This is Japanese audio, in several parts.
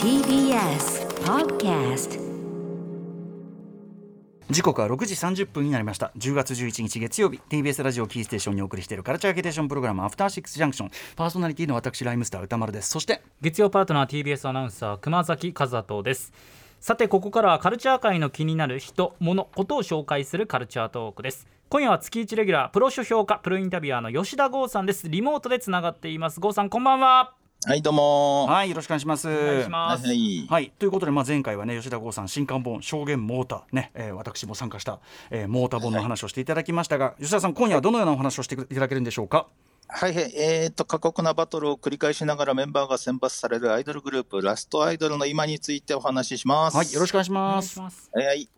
TBS Podcast 時刻は6時30分になりました。10月11日月曜日。TBS ラジオキーステーションにお送りしているカルチャーケテーションプログラムアフターシックスジャンクションパーソナリティの私ライムスター歌丸です。そして月曜パートナー TBS アナウンサー熊崎和人です。さてここからはカルチャー界の気になる人物ことを紹介するカルチャートークです。今夜は月1レギュラープロ書評家プロインタビュアーの吉田剛さんです。リモートでつながっています。剛さんこんばんははい、どうも。はいよろしくお願いしますお願いしますはい。はいということで、まあ、前回はね吉田剛さん新刊本「証言モーターね」えー私も参加した、えーモーター本の話をしていただきましたが、吉田さん今夜はどのようなお話をしていただけるんでしょうか？はいはい、えー、と、過酷なバトルを繰り返しながらメンバーが選抜されるアイドルグループ、ラストアイドルの今についてお話しします。はいよろしくお願いしますはいはい。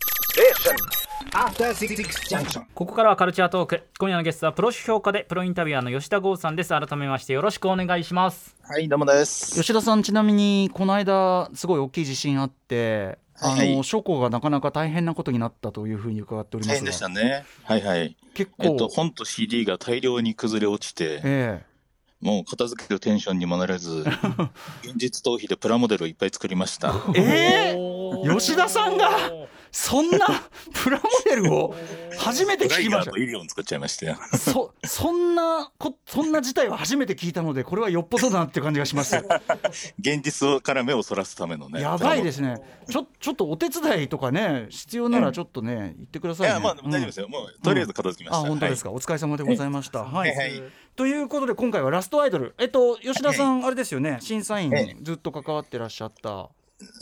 After Six Junction. ここからはカルチャートーク今夜のゲストはプロ書評家でプロインタビュアーの吉田剛さんです改めましてよろしくお願いしますはい、どうもです。吉田さんちなみにこの間すごい大きい地震あってあの、はいはい書庫がなかなか大変なことになったというふうに伺っておりますが大変でしたね。はいはい。結構、えっと、本と CD が大量に崩れ落ちて、えもう片付けるテンションにもなれず、現実逃避でプラモデルをいっぱい作りました。ええおー吉田さんがそんな プラモデルを初めて聞きました。とイリオン作っちゃいましたよ。そそんなこそんな事態は初めて聞いたのでこれはよっぽどだなっていう感じがします現実から目をそらすためのね。やばいですね。ちょちょっとお手伝いとかね必要ならちょっとね言ってくださいね。いや、まあ、大丈夫ですよ。もう、とりあえず片付きました。あ本当ですか、お疲れ様でございました。はい、はい。はいということで今回はラストアイドル。えっと吉田さん、あれですよね。審査員えずっと関わってらっしゃった。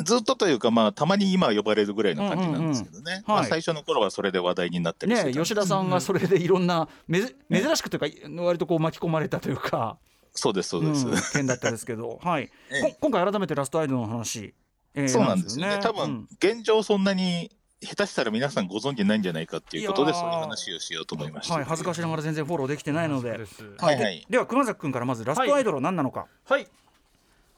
ずっとというか、まあ、たまに今呼ばれるぐらいの感じなんですけどね、うんうんうん。まあ、はい最初の頃はそれで話題になったりしてたんですね吉田さんがそれでいろんなめず珍しくというか割とこう巻き込まれたというか、そうです、そうです。うん件だったですけど、はい。今回改めてラストアイドルの話、えーそうなんですよね。多うん。分、現状そんなに下手したら皆さんご存知ないんじゃないかっていうことで、そういう話をしようと思いました。はい、恥ずかしながら全然フォローできてないので。ですはいはい。ででは熊崎君からまずラストアイドルは何なのか。はい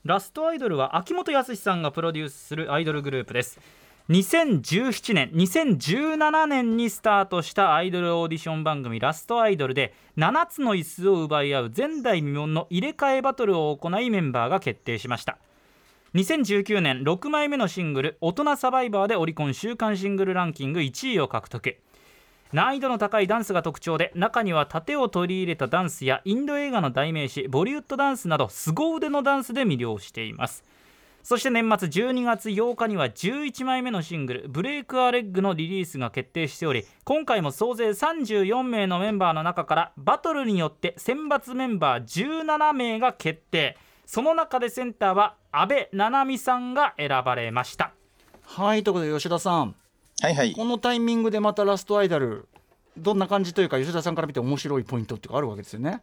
ラストアイドルは秋元康さんがプロデュースするアイドルグループです。2017年2017年にスタートしたアイドルオーディション番組「ラストアイドル」で7つの椅子を奪い合う前代未聞の入れ替えバトルを行いメンバーが決定しました。2019年6枚目のシングル「大人サバイバー」でオリコン週間シングルランキング1位を獲得。難易度の高いダンスが特徴で中には盾を取り入れたダンスやインド映画の代名詞ボリウッドダンスなど凄腕のダンスで魅了しています。そして年末12月8日には11枚目のシングル「ブレイク・アレッグ」のリリースが決定しており今回も総勢34名のメンバーの中からバトルによって選抜メンバー17名が決定。その中でセンターは阿部七海さんが選ばれました。はい、ということで吉田さん、はいはい。このタイミングでまたラストアイドル、どんな感じというか吉田さんから見て面白いポイントっていうかあるわけですよね。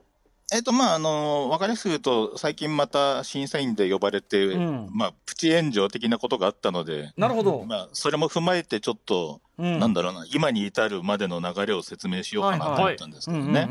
えっと、まあ、あの、わかりやすく言うと、最近また審査員で呼ばれて、うんまあ、プチ炎上的なことがあったので、なるほど。まあ、それも踏まえて、ちょっと、うんなんだろうな、今に至るまでの流れを説明しようかなと思ったんですけどね。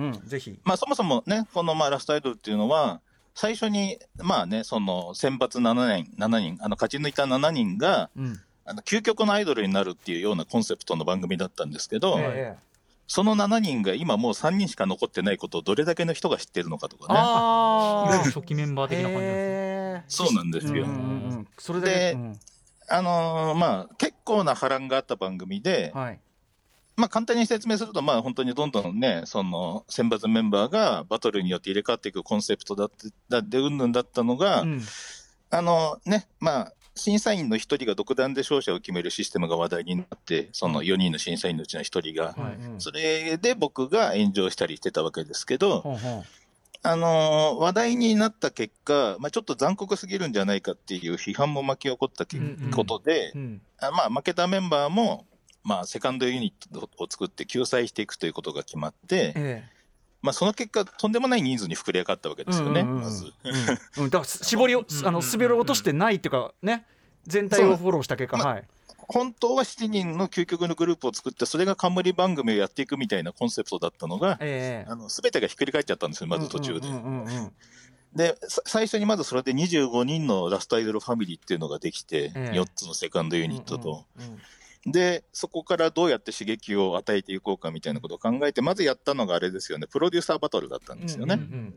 そもそもね、このまあラストアイドルっていうのは、最初に、まあね、その選抜7人、7人、あの勝ち抜いた7人が、うん。あの究極のアイドルになるっていうようなコンセプトの番組だったんですけど、ええその7人が今もう3人しか残ってないことをどれだけの人が知ってるのかとかね。いわゆるあ初期メンバーあ。的な感じですねそうなんですよ。うんうんうんそれ。でうんあのーまあ、結構な波乱があった番組で、はい。まあ、簡単に説明すると、まあ、本当にどんどんね、その選抜メンバーがバトルによって入れ替わっていくコンセプトだって、だって、うんぬんだったのが、うんあのね、まあ、審査員の一人が独断で勝者を決めるシステムが話題になって、その4人の審査員のうちの一人が、それで僕が炎上したりしてたわけですけど、あのー話題になった結果、まあ、ちょっと残酷すぎるんじゃないかっていう批判も巻き起こったことで、まあ、負けたメンバーも、まあ、セカンドユニットを作って救済していくということが決まって、えまあ、その結果、とんでもない人数に膨れ上がったわけですよね、うんうんうん。まず。えうん。だから 絞りをあの滑り落としてないっていうかね全体をフォローした結果。はい。本当は7人の究極のグループを作って、それが冠番組をやっていくみたいなコンセプトだったのが、ええ。あの全てがひっくり返っちゃったんですよ、まず途中で。うん。うんうんうん。で、さ最初にまずそれで25人のラストアイドルファミリーっていうのができて、ええ。4つのセカンドユニットと。うんうんで、そこからどうやって刺激を与えていこうかみたいなことを考えて、まずやったのがあれですよね、プロデューサーバトルだったんですよね。うんうん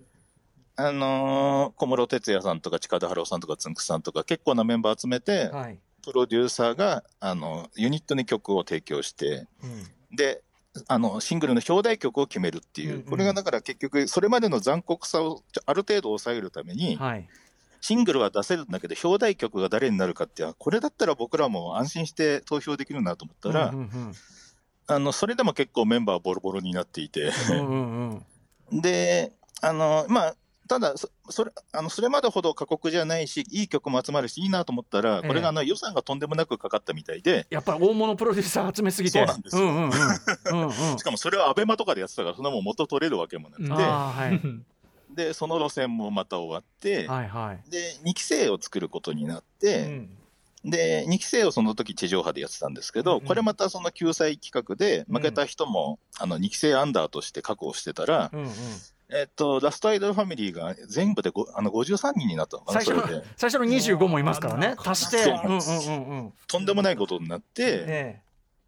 あのー小室哲哉さんとか近田春夫さんとかつんくさんとか結構なメンバー集めて、はい。プロデューサーが、あの、ユニットに曲を提供して、で、あの、シングルの表題曲を決めるっていう、うんうん。これがだから結局、それまでの残酷さをある程度抑えるために、はいシングルは出せるんだけど、表題曲が誰になるかって、あこれだったら僕らも安心して投票できるなと思ったら、うんうんあの、それでも結構メンバーボロボロになっていて、うんうんうん。で、あの、まあ、ただそ、それ、あの、それまでほど過酷じゃないし、いい曲も集まるし、いいなと思ったら、これがあの、予算がとんでもなくかかったみたいで、やっぱり大物プロデューサー集めすぎて。そうなんですよ。うんうんうん。うんうん。しかもそれはアベマとかでやってたから、そんなもん元取れるわけもなくて、はい で、その路線もまた終わって、はいはい。で、2期生を作ることになって、うん。で、2期生をその時地上波でやってたんですけど、うんこれまたその救済企画で、負けた人も、あの、2期生アンダーとして確保してたら、うんうん。えっと、ラストアイドルファミリーが全部でごあの53人になったのかな、最初。最初の25もいますからね。足して。そううんうんうんうんとんでもないことになって、ね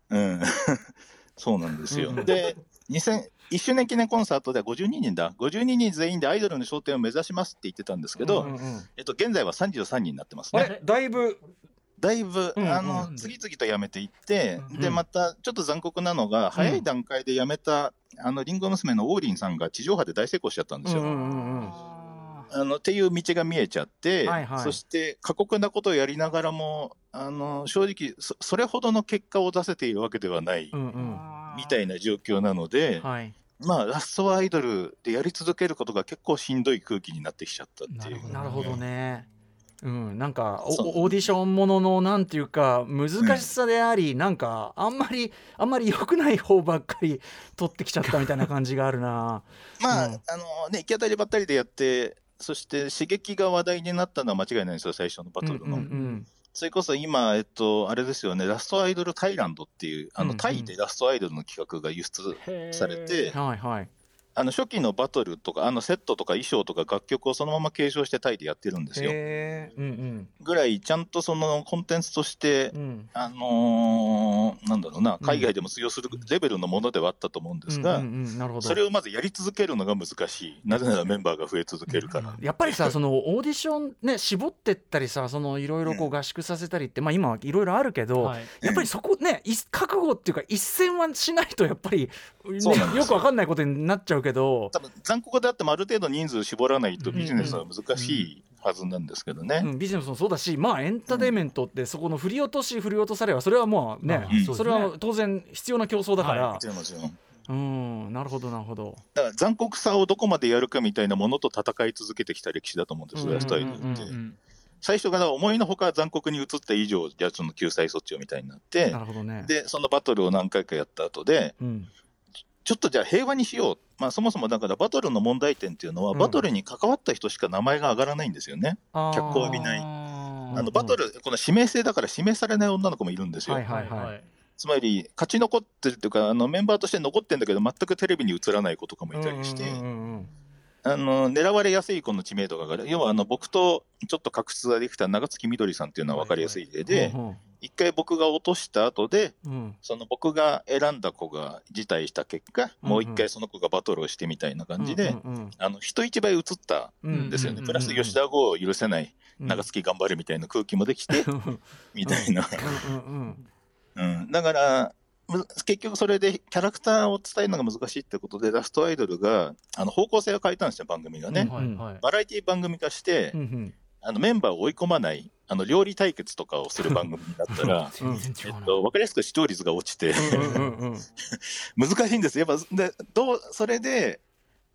うん。そうなんですよ。うんうん。で、2000 1周年記念コンサートでは52人だ。52人全員でアイドルの頂点を目指しますって言ってたんですけど、うんうんうん。えっと、現在は33人になってますね。だいぶ？だいぶ、うんうんあの、次々と辞めていって、うんで、また、ちょっと残酷なのが、早い段階で辞めた、あの、リンゴ娘の王林さんが地上波で大成功しちゃったんですよ。うんうんうんうんあのっていう道が見えちゃって、はいはい。そして過酷なことをやりながらも、あの正直そ、それほどの結果を出せているわけではないうんうん。みたいな状況なので、はい。まあ、ラストアイドルでやり続けることが結構しんどい空気になってきちゃったっていう。なるほど。ね。うん、なんかオーディションもののなんていうか難しさであり、なんかあんまりあんまり良くない方ばっかり取ってきちゃったみたいな感じがあるな。まあ、うん。あのね、行き当たりばったりでやって、そして刺激が話題になったのは間違いないんですよ、最初のバトルの。うんうんそれこそ今、えっと、あれですよね、ラストアイドルタイランドっていう、あの、うんうんタイでラストアイドルの企画が輸出されてうん、はいはい。あの初期のバトルとか、あのセットとか衣装とか楽曲をそのまま継承してタイでやってるんですよ。へーうんぐらい、ちゃんとそのコンテンツとしてうんう、ん。あのーなんだろうな、海外でも通用するレベルのものではあったと思うんですが、うん。それをまずやり続けるのが難しい。なぜならメンバーが増え続けるから。やっぱりさそのオーディションね絞ってったりさそのいろいろこう合宿させたりって、まあ今はいろいろあるけど、はいやっぱりそこねい覚悟っていうか一線はしないとやっぱり、ねよよくわかんないことになっちゃうけど、多分残酷であってもある程度人数絞らないとビジネスは難しいはずなんですけどね。うん、ビジネスもそうだしまあエンターテインメントってそこの振り落とし振り落とされはそれはもうね、まあうんそれは当然必要な競争だから、はもちろんもちろんうんなるほどなるほど。だから残酷さをどこまでやるかみたいなものと戦い続けてきた歴史だと思うんです、うんラストアイドルって。最初から思いのほか残酷に移った以上、じゃあその救済措置をみたいになってな、るほどね。で、そのバトルを何回かやった後で、うんちょっとじゃあ平和にしよう。まあそもそもだからバトルの問題点っていうのは、うんバトルに関わった人しか名前が上がらないんですよね。あー脚光を浴びないうんあのバトル、この指名制だから指名されない女の子もいるんですよ。はいはいはいつまり、勝ち残ってるっていうか、あのメンバーとして残ってるんだけど、全くテレビに映らない子とかもいたりして、うんうんうんうんあの狙われやすい子の知名度が上がる。要は、あの僕とちょっと確執ができた長月みどりさんっていうのは分かりやすい例で、うん一回僕が落とした後で、うん。その僕が選んだ子が辞退した結果、もう一回その子がバトルをしてみたいな感じで、うんうんあの人一倍映ったうんんですよね。うん。プラス吉田剛を許せない、うん長月頑張るみたいな空気もできて、うん。みたいな。うんだから、む結局それでキャラクターを伝えるのが難しいってことで、ラストアイドルがあの方向性を変えたんですよ、番組がね。うん。はいはい。バラエティ番組化して、うんうん。あのメンバーを追い込まない、あの料理対決とかをする番組になったら、えっと、分かりやすく視聴率が落ちて、うんうんうん。難しいんですよ。やっぱ。でどうそれで、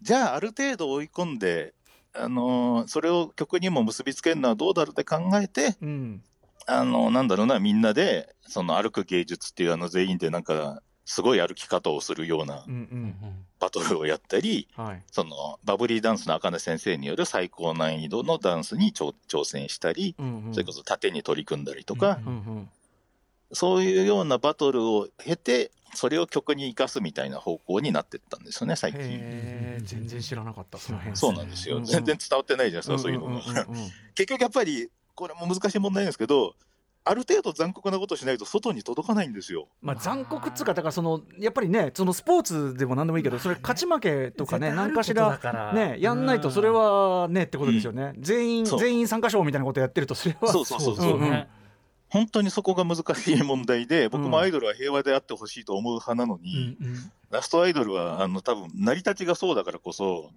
じゃあある程度追い込んで、あのーそれを曲にも結びつけるのはどうだろうって考えて、うんあのなんだろうな、みんなで、その歩く芸術っていうあの全員でなんか、すごい歩き方をするようなバトルをやったり、はい。そのバブリーダンスの茜先生による最高難易度のダンスに挑挑戦したり、うんうん。それこそ縦に取り組んだりとか、うんうんそういうようなバトルを経て、それを曲に生かすみたいな方向になってったんですよね、最近。全然知らなかったその辺。そうなんですよ。全然伝わってないじゃないですか、そういうのが。結局やっぱり、これも難しい問題なんですけど、ある程度残酷なことしないと外に届かないんですよ。まあ、残酷っつうかだからそのやっぱりねそのスポーツでも何でもいいけどそれ勝ち負けとかね何かしららねやんないとそれはねってことですよね。全員全員参加賞みたいなことやってるとそれは。そうそうそうそう。本当にそこが難しい問題で、僕もアイドルは平和であってほしいと思う派なのに、ラストアイドルは、あの、多分成り立ちがそうだからこそ、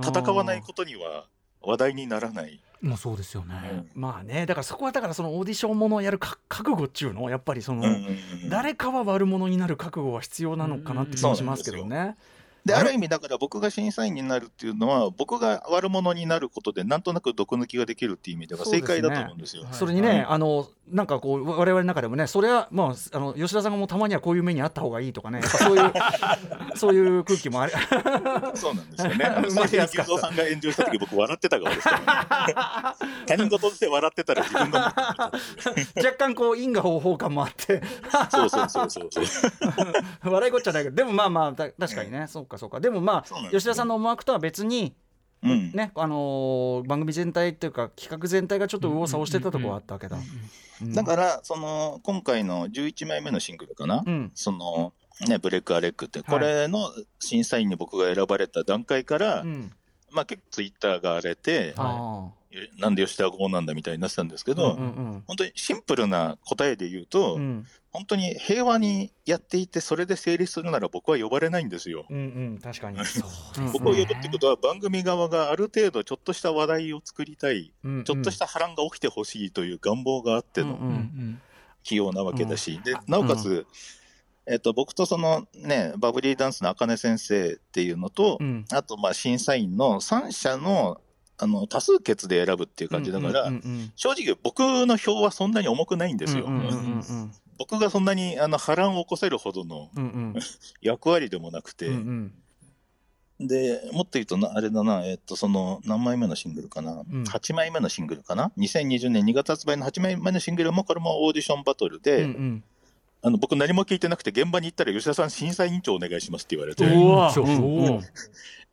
戦わないことには話題にならない。まあそうですよね。まあねだからそこはだからそのオーディションものをやるか覚悟っちゅうのやっぱりその、うんうんうん誰かは悪者になる覚悟は必要なのかなって気もしますけどね。で、ある意味だから僕が審査員になるっていうのは、僕が悪者になることで、なんとなく毒抜きができるっていう意味では正解だと思うんですよ。はいそれにね、あのなんかこう我々の中でもねそれはまああの吉田さんがもうたまにはこういう目にあった方がいいとかねそういう そういう空気もあれそうなんですよね。あの 最初にやつか久蔵さんが炎上した時僕笑ってた側ですから、ね、他人事として笑ってたら自分が若干こう因果応報感もあって。そうそうそうそうそう。笑いこっちゃないけど。でもまあまあた確かにねそうかそうか。でもまあ吉田さんの思惑とは別にうん。ねあのー番組全体っていうか企画全体がちょっと右往左往してたところはあったわけだ。うん。だから、その、今回の11枚目のシングルかな、うん。その、ね、ブレイクアレックって、これの審査員に僕が選ばれた段階から、うん。まあ結構ツイッターが荒れて、あえなんで吉田はこうなんだみたいになってたんですけーど、うんうん本当にシンプルな答えで言うと、うん。本当に平和にやっていて、それで成立するなら僕は呼ばれないんですよ。うんうん確かに。僕を呼ぶってことは、番組側がある程度ちょっとした話題を作りたい、うんちょっとした波乱が起きてほしいという願望があってのうんうん起用なわけだし、でなおかつ、えっと、僕とそのね、バブリーダンスの茜先生っていうのと、うん。あとまあ審査員の3社のあの多数決で選ぶっていう感じ。だから、うんうん。正直僕の票はそんなに重くないんですよ。うんうんうんうん僕がそんなにあの波乱を起こせるほどのうんうん。役割でもなくて、うんうん。で、もっと言うとな、あれだな、えっと、その、何枚目のシングルかな、ん ?8 枚目のシングルかな ?2020 年2月発売の8枚目のシングルも、これもオーディションバトルで、うんうんあの僕何も聞いてなくて、現場に行ったら吉田さん審査委員長お願いしますって言われて、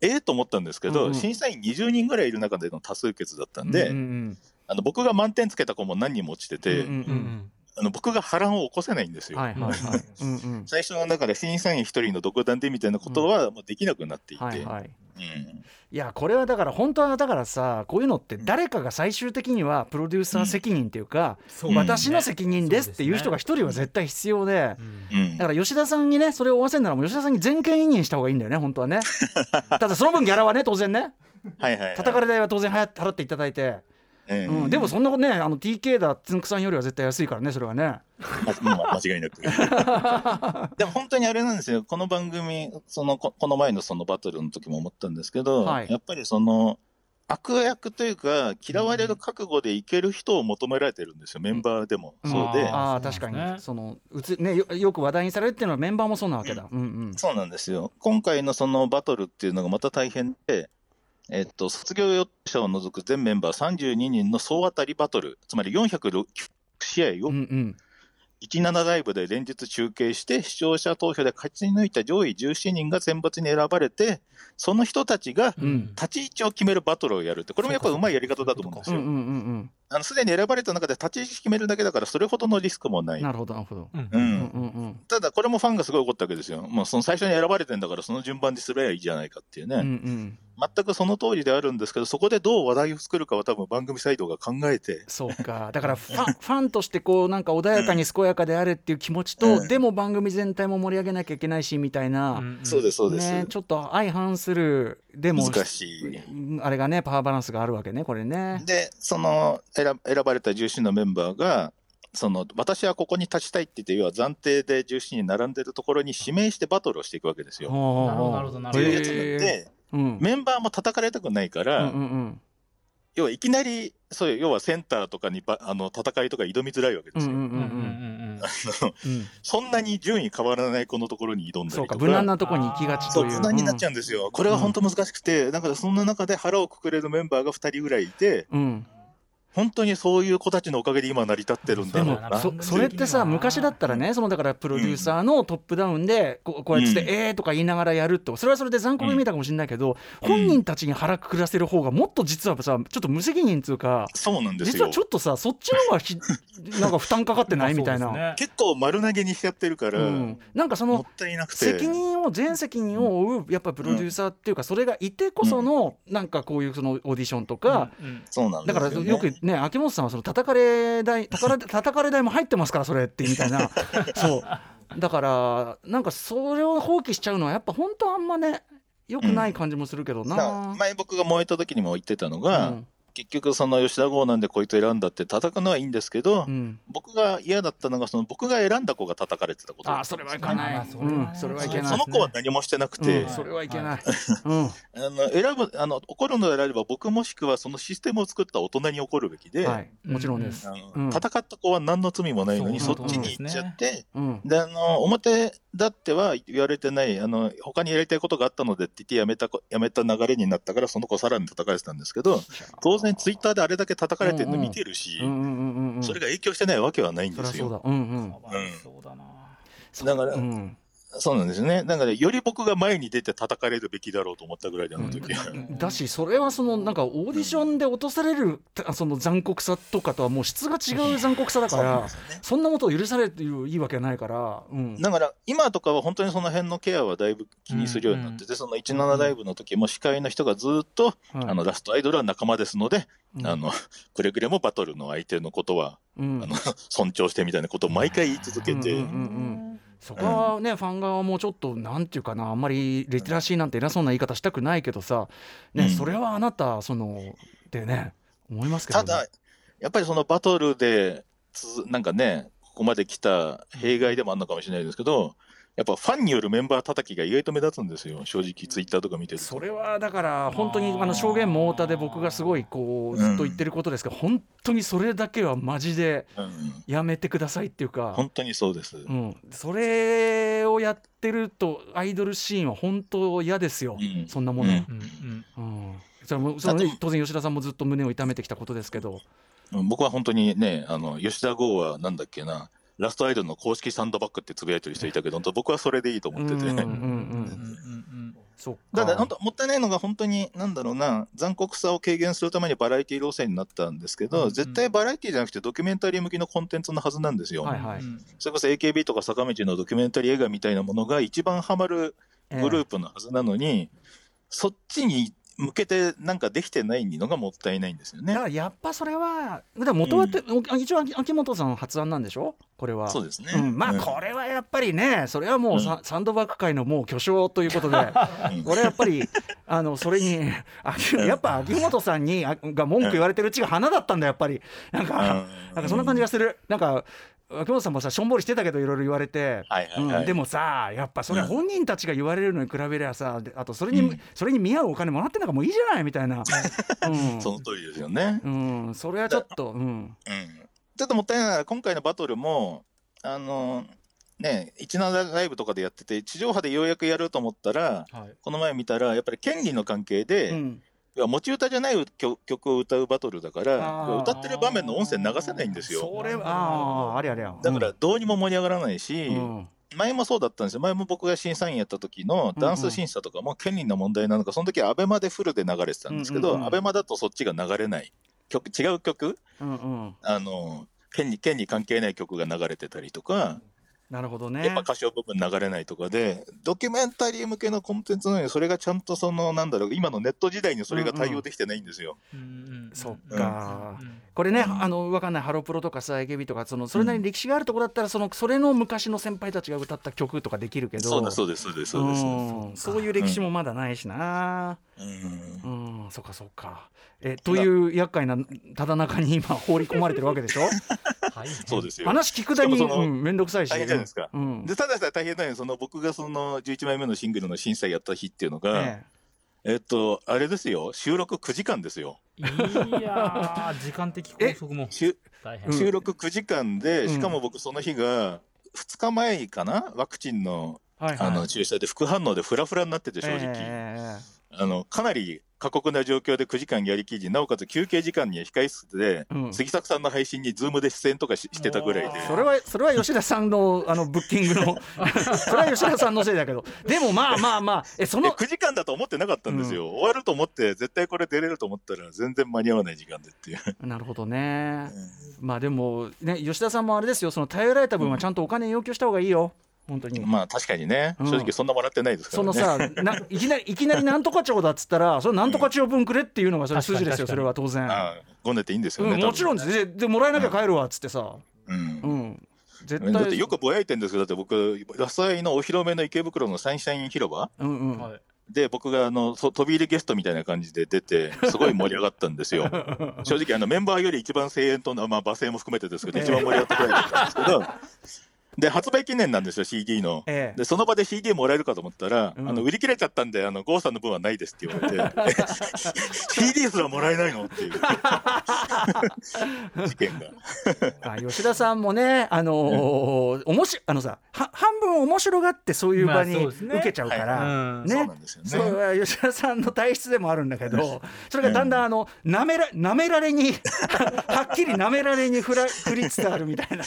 ええと思ったんですけど、審査員20人ぐらいいる中での多数決だったんで、うんうん。あの僕が満点つけた子も何人も落ちてて、うんうんうんあの僕が波乱を起こせないんですよ。はいはいはい。うんうん。最初はだから審査員一人の独断でみたいなことはもうできなくなっていて、はいはい。うん。いやこれはだから本当はだからさこういうのって誰かが最終的にはプロデューサー責任っていうか、そうですね。私の責任ですっていう人が一人は絶対必要で。うんうん。だから吉田さんにねそれを負わせるならもう吉田さんに全権委任した方がいいんだよね本当はね。ただその分ギャラはね当然ね。はいはいはい。叩かれ代は当然はや払っていただいて、ええ。うん、でもそんなことねあの TK だつんくさんよりは絶対安いからねそれはね。間違いなく。でも本当にあれなんですよ、この番組、そのここの前のそのバトルの時も思ったんですけど、はい。やっぱりその悪役というか、嫌われる覚悟でいける人を求められてるんですよ、メンバーでも。うん。そうで、ああ確かに。そのうつ、ね、よよく話題にされるっていうのはメンバーもそうなわけだ、うんうん。そうなんですよ。今回のそのバトルっていうのがまた大変で、えっと、卒業予定者を除く全メンバー32人の総当たりバトル、つまり406試合をうんうん。17ライブで連日中継して、視聴者投票で勝ち抜いた上位17人が選抜に選ばれて、その人たちがうん。立ち位置を決めるバトルをやるって、これもやっぱうまいやり方だと思うんですよ。あのすでに選ばれた中で立ち位置決めるだけだから、それほどのリスクもない。うんなるほどなるほどうんただ、これもファンがすごい怒ったわけですよ。もうその最初に選ばれてんだから、その順番にすればいいじゃないかっていうね。うんうん全くその通りであるんですけど、そこでどう話題を作るかは多分番組サイドが考えて、そうかだからファン ファンとしてこうなんか穏やかに健やかであれっていう気持ちと、うんでも番組全体も盛り上げなきゃいけないしみたいな、そうです、そうです。ね、ちょっと相反するでも難しい。うんあれがねパワーバランスがあるわけねこれね。で、その選選ばれた17のメンバーが、その私はここに立ちたいって言って、要は暫定で17人並んでるところに指名してバトルをしていくわけですよ。ななるほどなるほどなっていうやつなんへーで、うんメンバーも叩かれたくないから、うんうんうん要はいきなり、そういう要はセンターとかにばあの戦いとか挑みづらいわけですよ。そんなに順位変わらないこのところに挑んだそうりとか。か無難なとこに行きがちという。無難になっちゃうんですよ。これは本当難しくて、だからそんな中で腹をくくれるメンバーが2人ぐらいいて、うん。うん本当にそういう子たちのおかげで今成り立ってるんだでもろうな。そそれってさ昔だったらねそのだからプロデューサーのトップダウンでこうこうやってうん。えーとか言いながらやるとそれはそれで残酷に見えたかもしれないけど本人たちに腹くくらせる方がもっと実はさちょっと無責任っていうかそうなんですよ。実はちょっとさそっちの方がひ なんか負担かかってないみたいな。ね。結構丸投げにしちゃってるから、うん、なんかそのもったいなくて。責任を全責任を負うやっぱプロデューサーっていうかそれがいてこそのなんかこういうそのオーディションとか、うん。そうなんでだすよ、ね。からよくね秋元さんはその叩かれ代 叩かれ叩かれ代も入ってますからそれってみたいな。そう。だからなんかそれを放棄しちゃうのはやっぱ本当あんまねよくない感じもするけどだからな。前僕が燃えた時にも言ってたのうが、ん結局その吉田剛なんでこいつ選んだって叩くのはいいんですけど、うん。僕が嫌だったのがその僕が選んだ子が叩かれてたことあそれはいかない、まあそれはね。うん、それはいけない。その子は何もしてなくて、うん。それはいけない、あの選ぶあの怒るのであれば僕もしくはそのシステムを作った大人に怒るべきで、はい。もちろんです、戦った子は何の罪もないのにそっちに行っちゃって、うん。であの表だっては言われてないあの他にやりたいことがあったのでって言ってやめた子やめた流れになったからその子さらに叩かれてたんですけど当然ツイッターであれだけ叩かれてるの見てるし、それが影響してないわけはないんですよ。そうだ。うんうん。かわいそうだな。だから、うんそうなんですね。だから、より僕が前に出て叩かれるべきだろうと思ったぐらいで、あの時。は。だしそれはそのなんかオーディションで落とされるあその残酷さとかとはもう質が違う残酷さだからそんなことを許されるいいわけないから、うん、だから、今とかは本当にその辺のケアはだいぶ気にするようになってて、その17ライブの時も司会の人がずっと、はい。あの、ラストアイドルは仲間ですので、うん。あの、くれぐれもバトルの相手のことは、うん。あの、尊重してみたいなことを毎回言い続けて、うんうんうんそこはね、ファン側もちょっとなんていうかなあんまりリテラシーなんて偉そうな言い方したくないけどさ、ねうん。それはあなたそのってね思いますけど、ね、ただ、やっぱりそのバトルでつ、なんかね、ここまで来た弊害でもあるのかもしれないですけど、やっぱファンによるメンバー叩きが意外と目立つんですよ、正直、ツイッターとか見てると。それはだから本当にあの証言も太田で僕がすごいこうずっと言ってることですけど、本当にそれだけはマジでうん、やめてくださいっていうか、本当にそうです。うん、それをやってるとアイドルシーンは本当嫌ですよ、うん。そんなもの、うん。うんうんうん。それもそれもね当然吉田さんもずっと胸を痛めてきたことですけど、うん僕は本当にね、あの吉田剛はなんだっけな、ラストアイドルの公式サンドバッグってつぶやいてる人いたけど、本当僕はそれでいいと思ってて。うんうんうんうんうん。そっか。だから本当もったいないのが本当になんだろうな残酷さを軽減するためにバラエティ路線になったんですけど、うん絶対バラエティじゃなくてドキュメンタリー向きのコンテンツのはずなんですよ、はいはい。うん。それこそ AKB とか坂道のドキュメンタリー映画みたいなものが一番ハマるグループのはずなのに、そっちに向けてなんかできてないのがもったいないんですよね。だからやっぱそれはだから元はって、お一応秋秋元さん発案なんでしょ？これは。そうですね、うん、まあうん。これはやっぱりねそれはもうサ,、うサンドバッグ界のもう巨匠ということでうんこれやっぱりあのそれに秋やっぱ秋元さんにあが文句言われてるうちが花だったんだやっぱり。なんか、うん。なんかそんな感じがする。なんか秋元さんもさしょんぼりしてたけどいろいろ言われて、でもさやっぱそれは本人たちが言われるのに比べりゃさであとそれに、うん。それに見合うお金もらってんだからもういいじゃないみたいな、うん。その通りですよね、うん、それはちょっと、うん、うんちょっともったいない。今回のバトルもあのね17ライブとかでやってて地上波でようやくやると思ったらはい。この前見たらやっぱり権利の関係で、うん要は持ち歌じゃない曲曲を歌うバトルだから歌ってる場面の音声流せないんですよ。それはああありゃりゃだからどうにも盛り上がらないし、うん。前もそうだったんですよ。前も僕が審査員やった時のダンス審査とかも権利の問題なのかその時はアベマでフルで流れてたんですけど、うんうんうん。アベマだとそっちが流れない曲違う曲？うんうん。あの権利権利関係ない曲が流れてたりとか、なるほどね。やっぱ歌唱部分流れないとかで、ドキュメンタリー向けのコンテンツなのに、それがちゃんとその、なんだろう、今のネット時代にそれが対応できてないんですよ。うんうんそっうんか、うん。これね、うん。あのわかんない。ハロプロとかさ AKB とかそのそれなりに歴史があるところだったらそのそれの昔の先輩たちが歌った曲とかできるけど。そうです、そうです、そうです、そうです。うんそういう歴史もまだないしな、うん。うん、そっかそっか。えという厄介なただ中に今放り込まれてるわけでしょ？はい。そうですよ。話聞くだに面倒くさいし。大変じゃないですか。うん。で、ただ大変なのに、その僕がその11枚目のシングルの審査やった日っていうのが、ええ。っと、あれですよ、収録9時間ですよ。いやー時間的拘束も。収大変。うん収録9時間で、うん。しかも僕その日が、2日前かな？ワクチンのえはいはい。あの注射で副反応でフラフラになってて正直、え。あのかなり過酷な状況で9時間やりきり、なおかつ休憩時間には控え室で、うん。杉作さんの配信にズームで出演とかししてたぐらいで。それはそれは吉田さんのあのブッキングの それは吉田さんのせいだけど。でもまあまあまあえそえの9時間だと思ってなかったんですよ、終わると思って、絶対これ出れると思ったら、全然間に合わない時間でっていう。なるほどね。まあでもね吉田さんもあれですよ。その頼られた分はちゃんとお金要求した方がいいよ本当に。まあ確かにね、うん。正直そんなもらってないですからね。そのさ ないきなりいきなりなんとか帳だっつったらそれなんとか帳分くれっていうのがそれ数字ですよそれは当然、ああごねていいんですよね。うん、もちろん多です。ででもらえなきゃ帰るわっつってさ、分うん。うん、絶だって対よくぼやいてるんですけど、だって僕、ラスアイのお披露目の池袋のサンシャイン広場うんうん、はい。で、僕があのそ飛び入りゲストみたいな感じで出て、すごい盛り上がったんですよ。正直、あのメンバーより一番声援と、まあ、罵声も含めてですけど、一番盛り上がったぐらいだったんですけど、で、発売記念なんですよ、CD の。ええ。で、その場で CD もらえるかと思ったら、うん。あの売り切れちゃったんで、あの、郷さんの分はないですって言われて、CD すらもらえないのっていう。事件が。あ吉田さんもね、あのーおもしあのさは半分面白がってそういう場に受けちゃうから、うんそうねなんですよね。それは吉田さんの体質でもあるんだけどそれがだんだんあのなめらなめられにはっきりなめられに振ら 振りつつあるみたいな。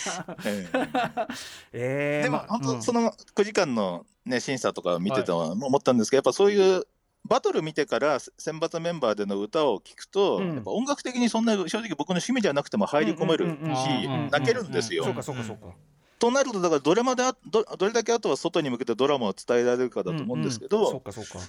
えええーでもまあ本当、うんその9時間の、ね、審査とか見てたのは思ったんですけど、やっぱそういうバトル見てから選抜メンバーでの歌を聴くと、うんやっぱ音楽的にそんな正直僕の趣味じゃなくても入り込めるし、泣けるんですよ。そうかそうかそうか。となると、だからどれまであど、どれだけあとは外に向けてドラマを伝えられるかだと思うんですけど、うんうんそうかそうか。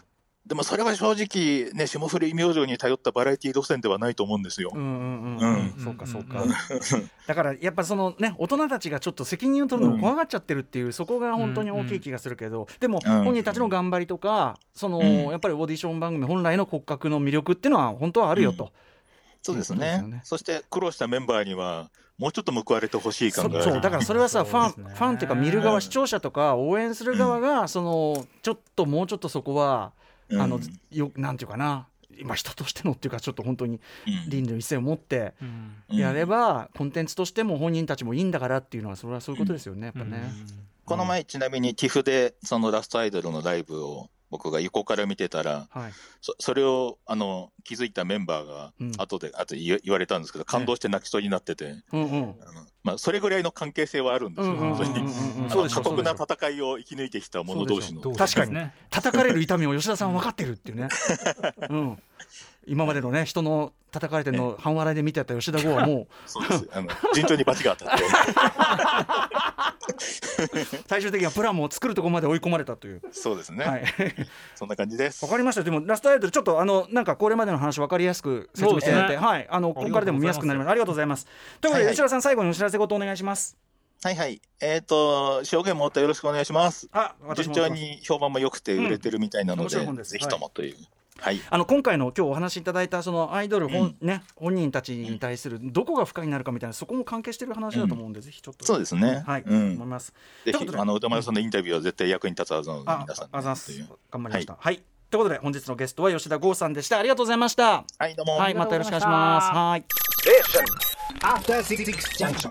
でもそれは正直、ね、霜降り明星に頼ったバラエティ路線ではないと思うんですよ。うんうんうんううん。ん。そうかそうか。だからやっぱそのね大人たちがちょっと責任を取るのを怖がっちゃってるっていう、そこが本当に大きい気がするけど、でもうん。本人たちの頑張りとかその、うん。やっぱりオーディション番組本来の骨格の魅力っていうのは本当はあるよと。そうですね。そうですよね。そして苦労したメンバーには、もうちょっと報われてほしいそ感がそうだからそれはさ、ファンファンっていうか見る側うん視聴者とか応援する側が、そのちょっともうちょっとそこは、うん。あのよなんていうかな。今人としてのっていうかちょっと本当にうん。倫理の一線を持ってやれば、コンテンツとしても本人たちもいいんだからっていうのはそれはそういうことですよね、やっぱね。この前、ちなみに TIFF でそのラストアイドルのライブを僕が横から見てたら、はい、そそれをあの気づいたメンバーがうん。後で、後で言言われたんですけど、感動して泣きそうになってて、うんうん。あのまあ、それぐらいの関係性はあるんですよ、過酷な戦いを生き抜いてきた者同士の。確かにね叩かれる痛みを吉田さんは分かってるっていうね、うん、今までのね人の叩かれてるのを半笑いで見てた吉田剛はもそうです。あの順調に罰が当たって。う 最終的にはプランも作るところまで追い込まれたという。そうですね、はい、そんな感じです。わかりましたでもラストアイドルちょっとあのなんかこれまでの話分かりやすく説明していただいて、ねはいあのここからでも見やすくなりますありがとうございますということで、吉田さん最後にお知らせ事お願いしますはいはい。えっ、と、証言もよろしくお願いします。あ私順も調に評判も良くて売れてるみたいなので、うんですぜひともという。はい。あの今回の今日お話しいただいたそのアイドル本,、ね、本人たちに対するどこが不可になるかみたいなそこも関係してる話だと思うんで、ぜひちょっとそうですね。はい、うん。思います。ぜひあの歌丸さんのインタビューは絶対役に立つはずなので。あ皆さんあざます。という頑張りました。はい、ということで本日のゲストは吉田剛さんでした。ありがとうございました。はいどうも、はいまたよろしくお願いします。はい。After Six Junction.